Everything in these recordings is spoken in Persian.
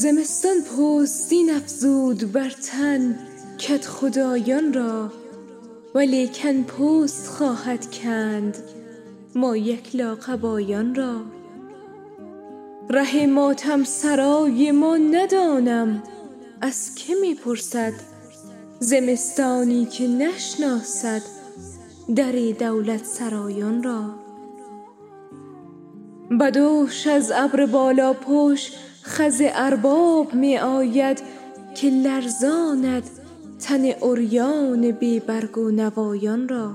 زمستان پوستین افزود بر تن کت خدایان را ولیکن پوست خواهد کند ما یک لاقبایان را. ره ماتم سرای ما ندانم از که می پرسد زمستانی که نشناسد در دولت سرایان را. بدوش از ابر بالاپشت خز ارباب می آید که لرزاند تن عریان بی برگ و نوایان را.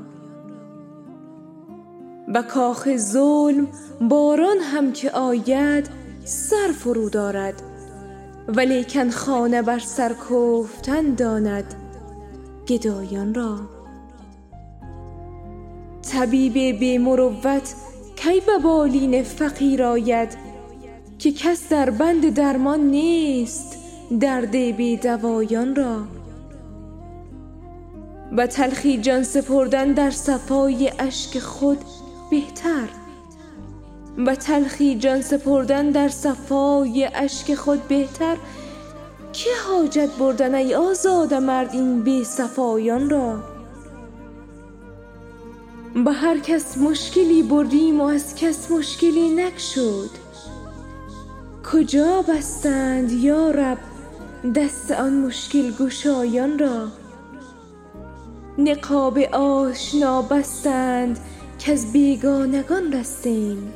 به کاخ ظلم باران هم که آید سر فرود آرد ولیکن خانه بر سر کوفتن داند گدایان را. طبیب بی مروت کی به بالین فقیر آید؟ که کس در بند درمان نیست درد بی دوایان را. به تلخی جان سپردن در صفای اشک خود بهتر. به تلخی جان سپردن در صفای اشک خود بهتر. که حاجت بردن ای آزاده مرد این بی صفایان را. به هر کس مشکلی بردیم و از کس مشکلی نگشود کجا بستند یا رب دست آن مشکل گشایان را؟ نقاب آشنا بستند کز بیگانگان رستیم.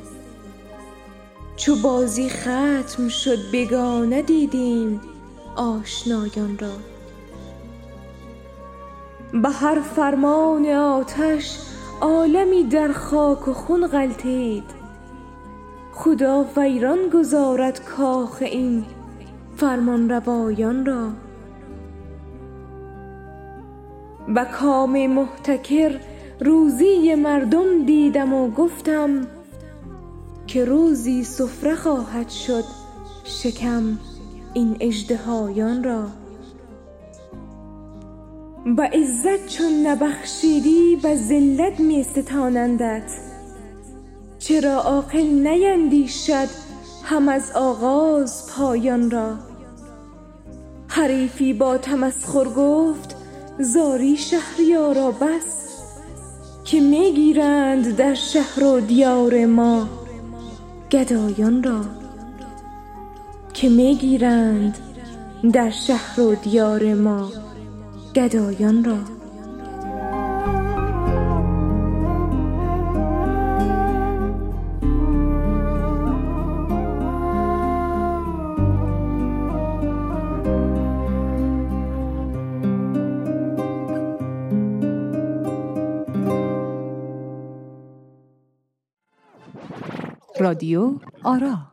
چو بازی ختم شد بگانه دیدیم آشنایان را. به هر فرمان آتش عالمی در خاک و خون غلتید. خدا ویران گذارد کاخ این فرمانروایان را. به کام محتکر روزی مردم دیدم و گفتم که روزی سفره خواهد شد شکم این اژدهایان را. به عزت چون نبخشیدی به ذلت می ستانندت. چرا عاقل نیندیشد هم از آغاز پایان را؟ حریفی با تمسخر گفت زاری شهریارا بس که می گیرند در شهر و دیار ما گدایان را که می گیرند در شهر و دیار ما گدایان را. رادیو آرا.